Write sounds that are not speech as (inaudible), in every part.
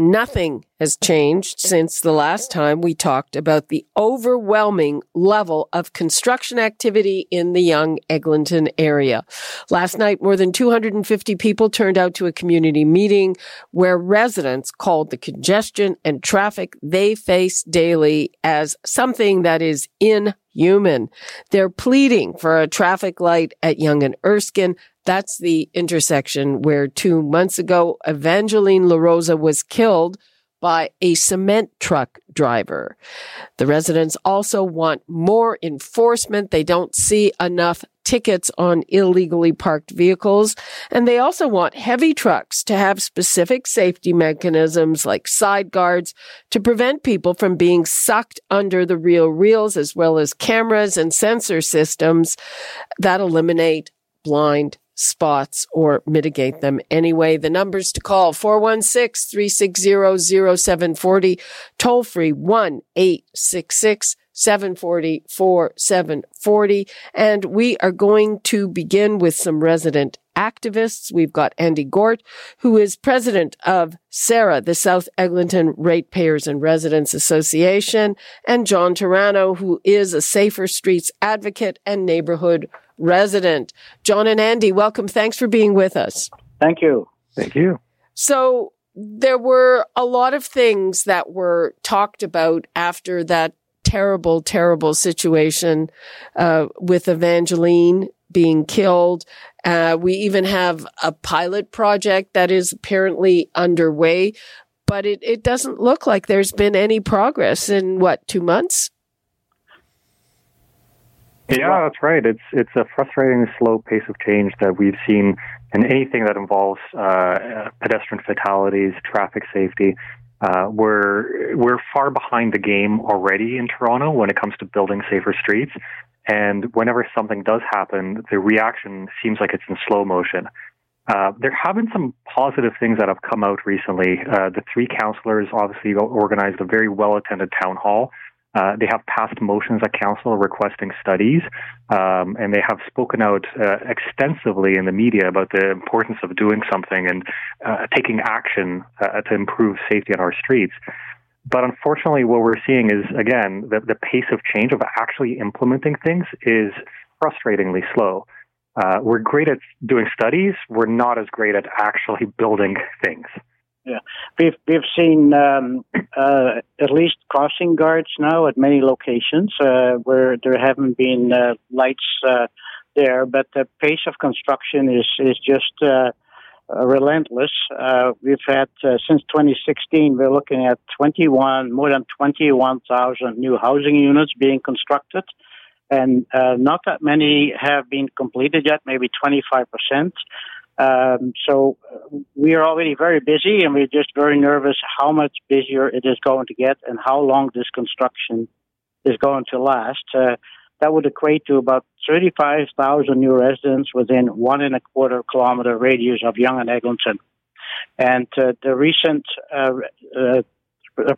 nothing has changed since the last time we talked about the overwhelming level of construction activity in the Yonge Eglinton area. Last night, more than 250 people turned out to a community meeting where residents called the congestion and traffic they face daily as something that is inhuman. They're pleading for a traffic light at Yonge and Erskine that's the intersection where two months ago, Evangeline LaRosa was killed by a cement truck driver. The residents also want more enforcement. They don't see enough tickets on illegally parked vehicles. And they also want heavy trucks to have specific safety mechanisms like side guards to prevent people from being sucked under the real reels, as well as cameras and sensor systems that eliminate blind spots or mitigate them anyway. The numbers to call 416-360-0740, toll free 1-866 740 4740. And we are going to begin with some resident activists. We've got Andy Gort, who is president of SERRA, the South Eglinton Ratepayers and Residents Association, and John Taranu, who is a Safer Streets advocate and neighborhood resident. John and Andy, welcome. Thanks for being with us. Thank you. Thank you. So there were a lot of things that were talked about after that terrible, terrible situation uh, with Evangeline being killed. Uh, we even have a pilot project that is apparently underway, but it, it doesn't look like there's been any progress in what, two months? Yeah, that's right. It's it's a frustrating slow pace of change that we've seen in anything that involves uh, pedestrian fatalities, traffic safety. Uh, we're we're far behind the game already in Toronto when it comes to building safer streets. And whenever something does happen, the reaction seems like it's in slow motion. Uh, there have been some positive things that have come out recently. Uh, the three councillors obviously organized a very well attended town hall uh, they have passed motions at council requesting studies, um, and they have spoken out uh, extensively in the media about the importance of doing something and uh, taking action uh, to improve safety on our streets. But unfortunately, what we're seeing is, again, the, the pace of change of actually implementing things is frustratingly slow. Uh, we're great at doing studies, we're not as great at actually building things. Yeah, we've we've seen um, uh, at least crossing guards now at many locations uh, where there haven't been uh, lights uh, there, but the pace of construction is is just uh, uh, relentless. we've had since 2016, we're looking at 21 more than 21,000 new housing units being constructed, and not that many have been completed yet, maybe 25 percent. Um, so uh, we are already very busy, and we're just very nervous how much busier it is going to get and how long this construction is going to last. Uh, that would equate to about 35,000 new residents within one and a quarter kilometer radius of Yonge and Eglinton. And uh, the recent uh, uh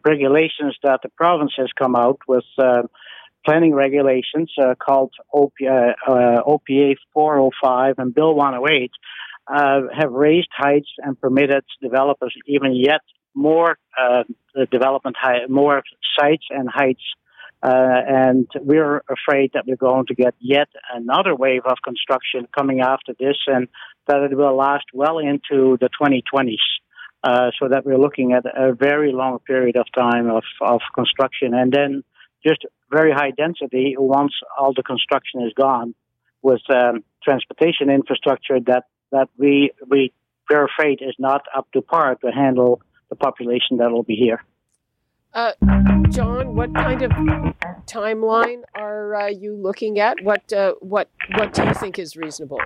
regulations that the province has come out with uh, planning regulations called OP, OPA 405 and Bill 108 uh, have raised heights and permitted developers even yet more uh, development, more sites and heights. Uh, and we're afraid that we're going to get yet another wave of construction coming after this, and that it will last well into the 2020s. Uh, so that we're looking at a very long period of time of, of construction, and then just very high density once all the construction is gone, with um, transportation infrastructure that that we we we're afraid is not up to par to handle the population that will be here. Uh, John, what kind of timeline are uh, you looking at? What uh, what what do you think is reasonable?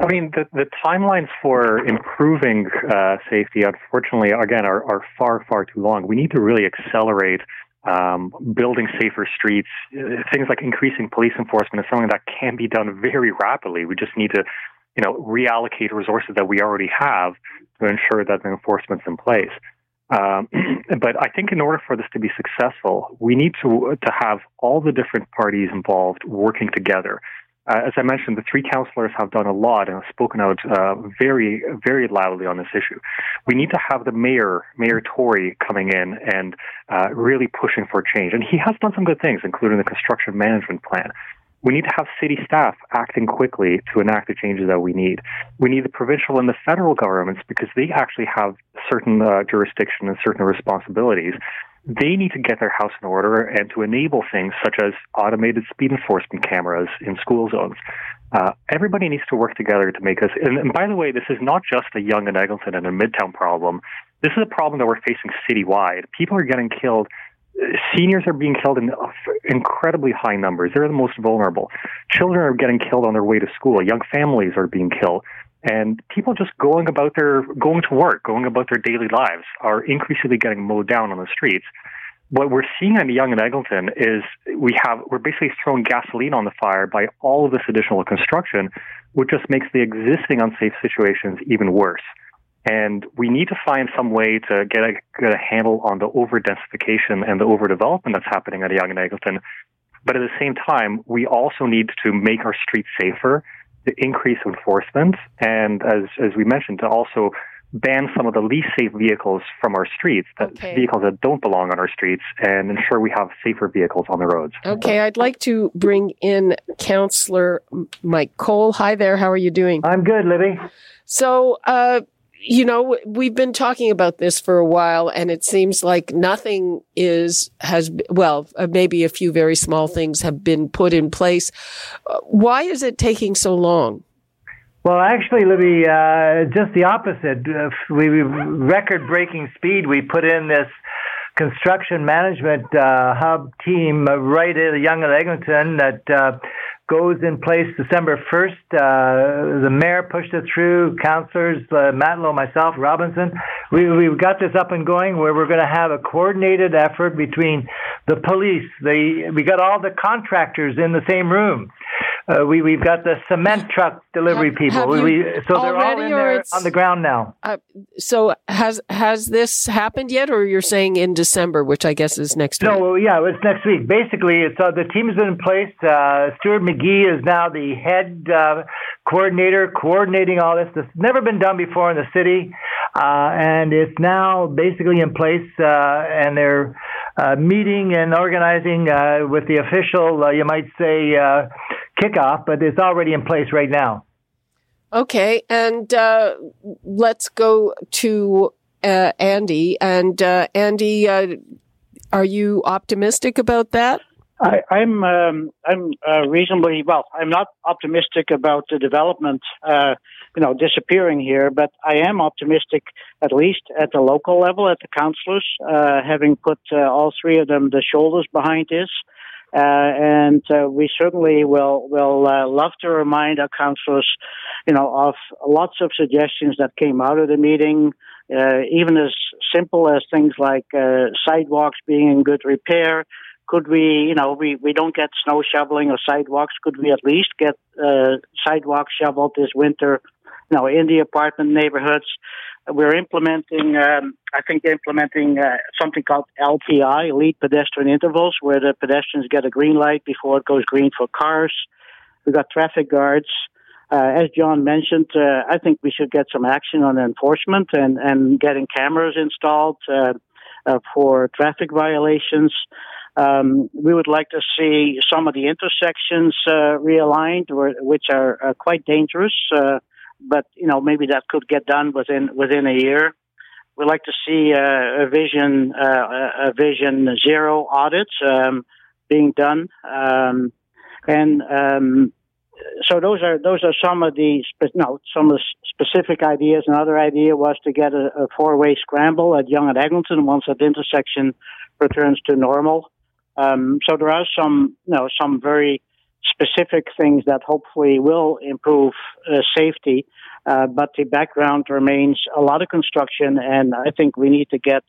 I mean, the, the timelines for improving uh, safety, unfortunately, again, are, are far, far too long. We need to really accelerate um, building safer streets. Uh, things like increasing police enforcement is something that can be done very rapidly. We just need to, you know, reallocate resources that we already have to ensure that the enforcement's in place. Um, (clears throat) but I think in order for this to be successful, we need to to have all the different parties involved working together. Uh, as I mentioned, the three councillors have done a lot and have spoken out uh, very, very loudly on this issue. We need to have the mayor, Mayor Tory, coming in and uh, really pushing for change. And he has done some good things, including the construction management plan. We need to have city staff acting quickly to enact the changes that we need. We need the provincial and the federal governments because they actually have certain uh, jurisdiction and certain responsibilities. They need to get their house in order and to enable things such as automated speed enforcement cameras in school zones. Uh, everybody needs to work together to make us. And, and by the way, this is not just a Yonge and Eglinton and a Midtown problem. This is a problem that we're facing citywide. People are getting killed seniors are being killed in incredibly high numbers. They're the most vulnerable. Children are getting killed on their way to school. Young families are being killed. And people just going about their, going to work, going about their daily lives are increasingly getting mowed down on the streets. What we're seeing in Yonge and Eglinton is we have, we're basically throwing gasoline on the fire by all of this additional construction, which just makes the existing unsafe situations even worse. And we need to find some way to get a, get a handle on the overdensification and the overdevelopment that's happening at Yonge and Eglinton. But at the same time, we also need to make our streets safer, increase enforcement, and as, as we mentioned, to also ban some of the least safe vehicles from our streets, that okay. vehicles that don't belong on our streets, and ensure we have safer vehicles on the roads. Okay, I'd like to bring in Councillor Mike Colle. Hi there, how are you doing? I'm good, Libby. So, uh, you know, we've been talking about this for a while and it seems like nothing is, has, well, uh, maybe a few very small things have been put in place. Uh, why is it taking so long? Well, actually, Libby, uh, just the opposite. Uh, we, record breaking speed. We put in this construction management uh, hub team right at Yonge and Eglinton that uh, goes in place December 1st. Uh, the mayor pushed it through, councillors, uh, Matlow, myself, Robinson. We, we've got this up and going where we're going to have a coordinated effort between the police. The, we got all the contractors in the same room. Uh, we we've got the cement truck delivery have, people. Have we, so they're all in there on the ground now. Uh, so has has this happened yet, or you're saying in December, which I guess is next no, week? No, yeah, it's next week. Basically, it's uh, the team's been in place. Uh, Stuart McGee is now the head uh, coordinator, coordinating all this. This has never been done before in the city, uh, and it's now basically in place, and they're uh, meeting and organizing uh, with the official, uh, you might say, uh, kickoff, but it's already in place right now. Okay, and uh, let's go to uh, Andy. And Andy, are you optimistic about that? I, am I'm, um, I'm reasonably well. I'm not optimistic about the development you know, disappearing here. But I am optimistic, at least at the local level, at the councillors, uh, having put uh, all three of them the shoulders behind this. Uh, and uh, we certainly will will uh, love to remind our councillors, you know, of lots of suggestions that came out of the meeting, uh, even as simple as things like sidewalks being in good repair, could we, you know, we, we don't get snow shoveling or sidewalks. Could we at least get uh, sidewalks shoveled this winter you know, in the apartment neighborhoods. We're implementing, um, I think, implementing uh, something called LPI, lead pedestrian intervals, where the pedestrians get a green light before it goes green for cars. We've got traffic guards. Uh, as John mentioned, uh, I think we should get some action on enforcement and, and getting cameras installed uh, uh, for traffic violations. Um, we would like to see some of the intersections uh, realigned, which are quite dangerous but you know maybe that could get done within within a year. We'd like to see uh, a vision uh, a vision zero audits um, being done, um, and um, so those are those are some of the no some of the specific ideas. Another idea was to get a, a four way scramble at Yonge and Eglinton once that intersection returns to normal. Um, so there are some you know some very specific things that hopefully will improve uh, safety. Uh, but the background remains a lot of construction, and I think we need to get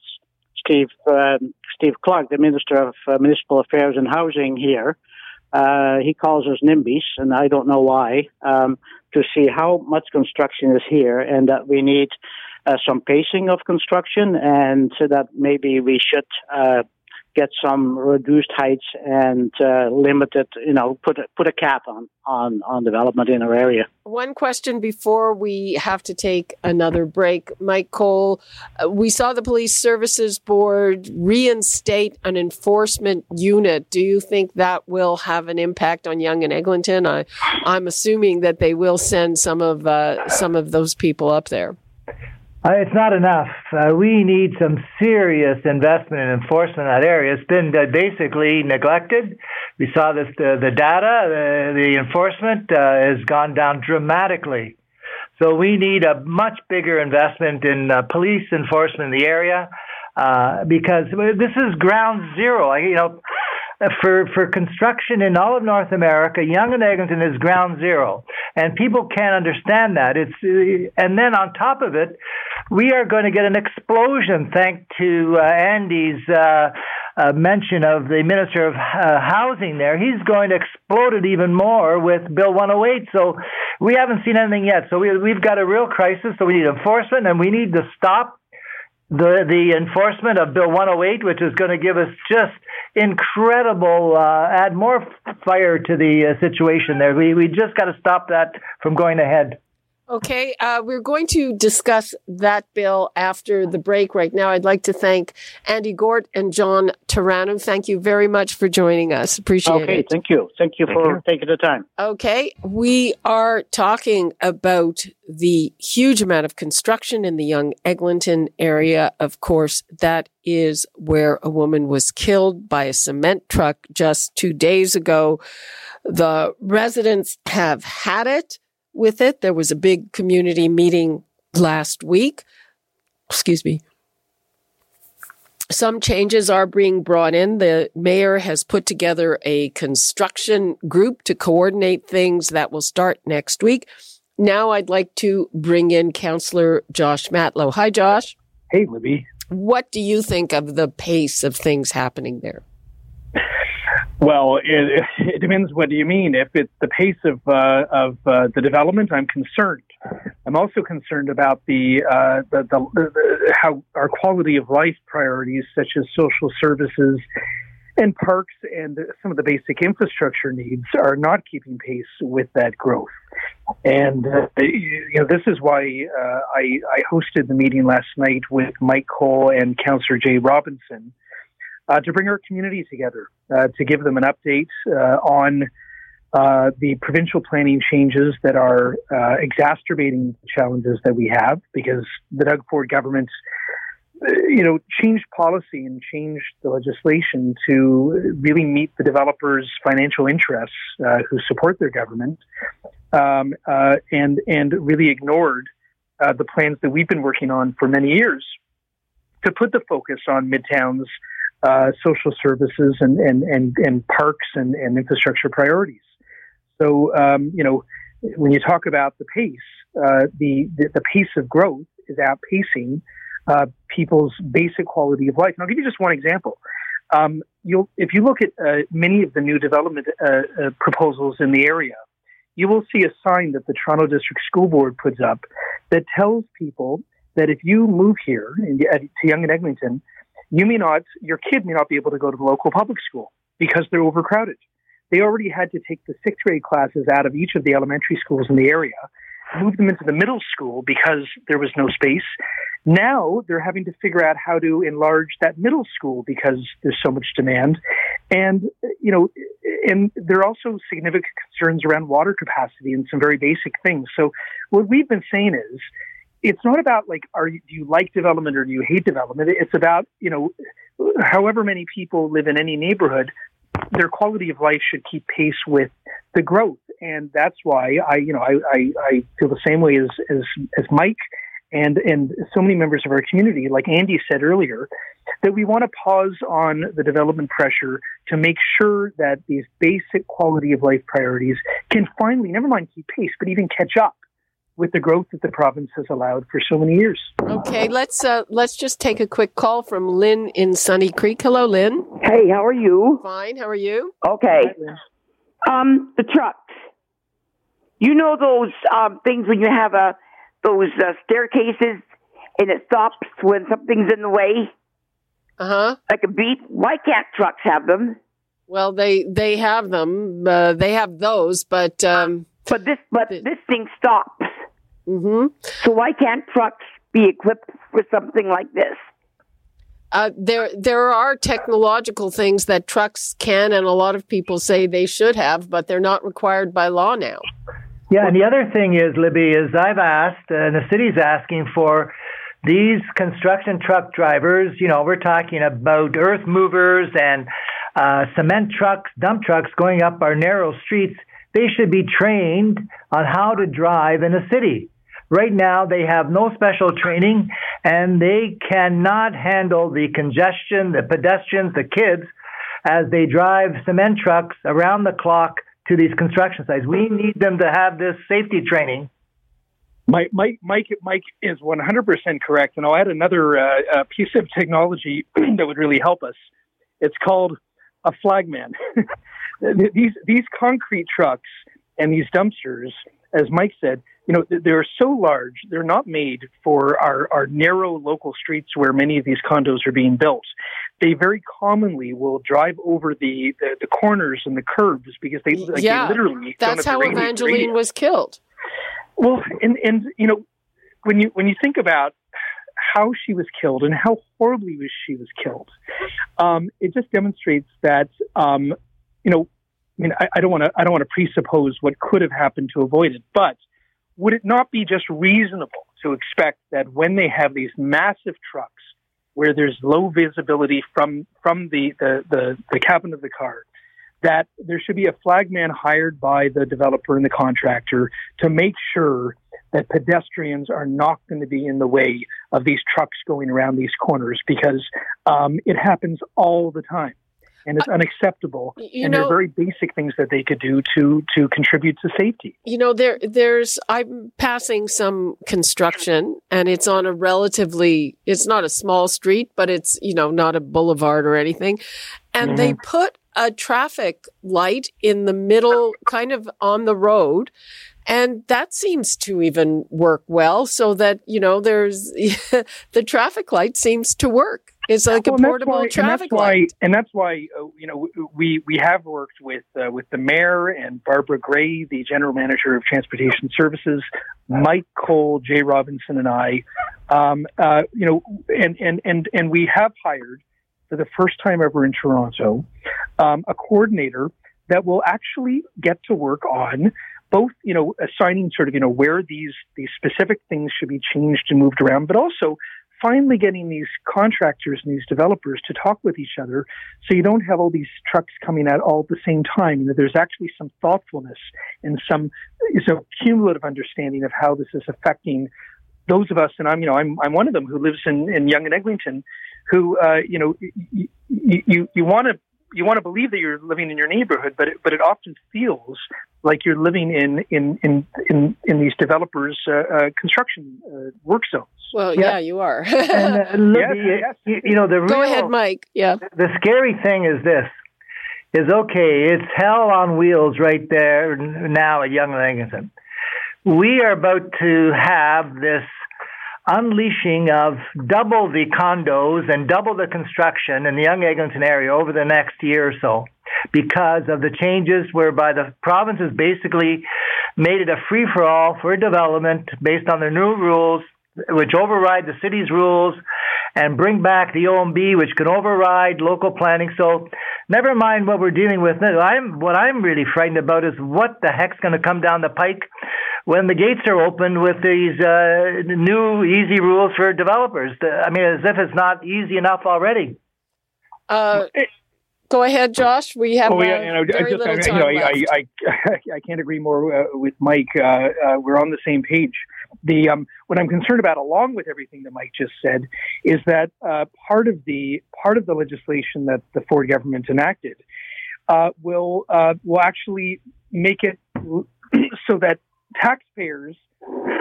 Steve uh, Steve Clark, the Minister of uh, Municipal Affairs and Housing, here. Uh, he calls us NIMBYs, and I don't know why. Um, to see how much construction is here, and that we need uh, some pacing of construction, and so that maybe we should get some reduced heights and uh, limited, you know, put a, put a cap on, on, on development in our area. One question before we have to take another break. Mike Colle, uh, we saw the Police Services Board reinstate an enforcement unit. Do you think that will have an impact on Yonge and Eglinton? I, I'm assuming that they will send some of, uh, some of those people up there. Uh, it's not enough. Uh, we need some serious investment in enforcement in that area. It's been uh, basically neglected. We saw this the, the data, the, the enforcement uh, has gone down dramatically. So we need a much bigger investment in uh, police enforcement in the area uh, because this is ground zero. You know, for for construction in all of North America, Yonge and Eglinton is ground zero, and people can't understand that. It's and then on top of it, we are going to get an explosion thanks to uh, Andy's. Uh, uh, mention of the Minister of uh, Housing there. He's going to explode it even more with Bill 108. So we haven't seen anything yet. So we, we've got a real crisis. So we need enforcement and we need to stop the the enforcement of Bill 108, which is going to give us just incredible, uh, add more fire to the uh, situation there. We we just got to stop that from going ahead. Okay, uh, we're going to discuss that bill after the break. Right now, I'd like to thank Andy Gort and John Taranu. Thank you very much for joining us. Appreciate okay, it. Okay, thank you. Thank you thank for you. taking the time. Okay, we are talking about the huge amount of construction in the Yonge Eglinton area. Of course, that is where a woman was killed by a cement truck just two days ago. The residents have had it with it. There was a big community meeting last week. Excuse me. Some changes are being brought in. The mayor has put together a construction group to coordinate things that will start next week. Now I'd like to bring in Councillor Josh Matlow. Hi, Josh. Hey, Libby. What do you think of the pace of things happening there? Well, it, (laughs) it depends. What do you mean? If it's the pace of uh, of uh, the development, I'm concerned. I'm also concerned about the, uh, the, the, the, how our quality of life priorities, such as social services and parks and some of the basic infrastructure needs, are not keeping pace with that growth. And uh, you know, this is why uh, I, I hosted the meeting last night with Mike Colle and Councillor Jaye Robinson uh, to bring our community together, uh, to give them an update uh, on uh, the provincial planning changes that are uh, exacerbating the challenges that we have because the Doug Ford government, you know, changed policy and changed the legislation to really meet the developers' financial interests who support their government, um, and and really ignored the plans that we've been working on for many years to put the focus on midtowns uh, social services and, and, and, and parks and, and infrastructure priorities. So, um, you know, when you talk about the pace, uh, the, the, the, pace of growth is outpacing uh, people's basic quality of life. And I'll give you just one example. Um, you'll, if you look at uh, many of the new development uh, proposals in the area, you will see a sign that the Toronto District School Board puts up that tells people that if you move here to Yonge and Eglinton, you may not, your kid may not be able to go to the local public school because they're overcrowded. They already had to take the sixth grade classes out of each of the elementary schools in the area, move them into the middle school because there was no space. Now they're having to figure out how to enlarge that middle school because there's so much demand. And, you know, and there are also significant concerns around water capacity and some very basic things. So what we've been saying is, it's not about like are you, do you like development or do you hate development? It's about you know however many people live in any neighborhood their quality of life should keep pace with the growth. And that's why i you know i i, I feel the same way as as as mike and and so many members of our community. Like andy said earlier that we want to pause on the development pressure to make sure that these basic quality of life priorities can finally, never mind keep pace, but even catch up with the growth that the province has allowed for so many years. Okay, let's uh, let's just take a quick call from Lynn in Sunny Creek. Hello, Lynn. Hey, how are you? Fine. How are you? Okay. Um, the trucks. You know those um, things when you have a those uh, staircases and it stops when something's in the way, Uh huh. like a beat. Why can't trucks have them? Well, they they have them. Uh, they have those, but um, But this, but The- this thing stops. Hmm So why can't trucks be equipped for something like this? uh, there there are technological things that trucks can, and a lot of people say they should have, but they're not required by law now. Yeah, and the other thing is, Libby, is I've asked, and the city's asking for these construction truck drivers. You know, we're talking about earth movers and uh, cement trucks, dump trucks going up our narrow streets. They should be trained on how to drive in a city. Right now, they have no special training, and they cannot handle the congestion, the pedestrians, the kids, as they drive cement trucks around the clock to these construction sites. We need them to have this safety training. Mike, Mike, Mike, Mike is 100% correct. And I'll add another uh, uh, piece of technology (clears throat) that would really help us. It's called a flagman. (laughs) these, these concrete trucks and these dumpsters, as Mike said, you know, they're so large, they're not made for our, our narrow local streets where many of these condos are being built. They very commonly will drive over the, the, the corners and the curbs because they, like, Yeah, they literally That's how Evangeline radius. was killed. Well, and and you know, when you when you think about how she was killed and how horribly was she was killed, um, it just demonstrates that um, you know, I mean, I, I don't want to I don't want to presuppose what could have happened to avoid it, but would it not be just reasonable to expect that when they have these massive trucks where there's low visibility from from the the, the, the cabin of the car, that there should be a flagman hired by the developer and the contractor to make sure that pedestrians are not going to be in the way of these trucks going around these corners? Because um, it happens all the time and it's unacceptable. you and there know- are very basic things that they could do to to contribute to safety. You know, there there's I'm passing some construction and it's on a relatively it's not a small street, but it's, you know, not a boulevard or anything. And they mm-hmm. put a traffic light in the middle, kind of on the road. And that seems to even work well so that, you know, there's (laughs) the traffic light seems to work. It's like Well, a portable why- traffic and why, light. And that's why, uh, you know, we we have worked with uh, with the mayor and Barbara Gray, the general manager of transportation services, Mike Colle, Jaye Robinson, and I. Um, uh, you know, and and and and we have hired for the first time ever in Toronto um, a coordinator that will actually get to work on both, you know, assigning sort of, you know, where these these specific things should be changed and moved around, but also finally getting these contractors and these developers to talk with each other so you don't have all these trucks coming out all at the same time. That there's actually some thoughtfulness and some so cumulative understanding of how this is affecting those of us, and I'm, you know, I'm, I'm one of them who lives in, in Yonge and Eglinton, who, uh, you know, you, you, you want to, you want to believe that you're living in your neighborhood, but it, but it often feels like you're living in, in, in, in, in these developers, uh, uh, construction, uh, work zones. Well, Yeah. yeah, you are. And uh, (laughs) Libby, yes. you, you know the Go real, ahead, Mike. Yeah. the scary thing is this is okay it's hell on wheels right there now at Yonge Eglinton. we are about to have this unleashing of double the condos and double the construction in the Yonge Eglinton area over the next year or so because of the changes whereby the province has basically made it a free for all for development based on the new rules which override the city's rules and bring back the OMB, which can override local planning. So, never mind what we're dealing with. now. I'm what I'm really frightened about is what the heck's going to come down the pike when the gates are opened with these uh, new easy rules for developers. I mean, as if it's not easy enough already. Uh, go ahead, Josh. We have Oh yeah, you know, I very just, I, little you time know, I, left. I, I, (laughs) I can't agree more uh, with Mike. Uh, uh, we're on the same page. The um, what I'm concerned about, along with everything that Mike just said, is that uh, part of the part of the legislation that the Ford government enacted uh, will uh, will actually make it (clears throat) so that taxpayers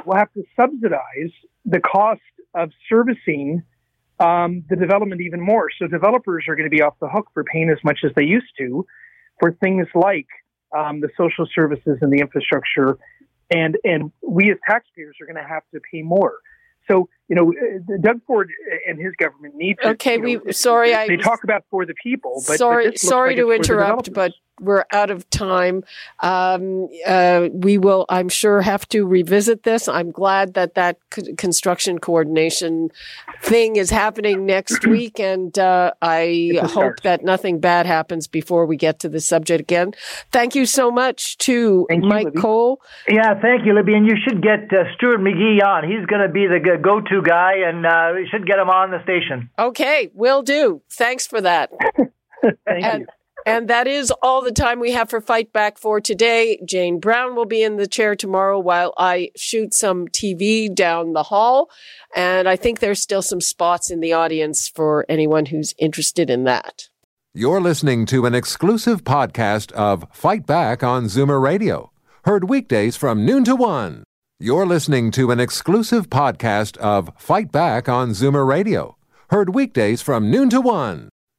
will have to subsidize the cost of servicing um, the development even more. So developers are going to be off the hook for paying as much as they used to for things like um, the social services and the infrastructure, and and we as taxpayers are going to have to pay more. So you know, uh, Doug Ford and his government need to. Okay, you know, we sorry, they I they talk about for the people, but sorry, but sorry like to interrupt, but we're out of time. Um, uh, we will, I'm sure, have to revisit this. I'm glad that that construction coordination thing is happening next (clears throat) week, and uh, I hope start. that nothing bad happens before we get to the subject again. Thank you so much to Thank Mike Libby. Colle. Yeah, thank you, Libby. And you should get uh, Stuart McGee on. He's going to be the go-to guy, and uh, you should get him on the station. Okay, will do. Thanks for that. (laughs) Thank and, you. And that is all the time we have for Fight Back for today. Jane Brown will be in the chair tomorrow while I shoot some TV down the hall. And I think there's still some spots in the audience for anyone who's interested in that. You're listening to an exclusive podcast of Fight Back on Zoomer Radio, heard weekdays from noon to one. You're listening to an exclusive podcast of Fight Back on Zoomer Radio, heard weekdays from noon to one.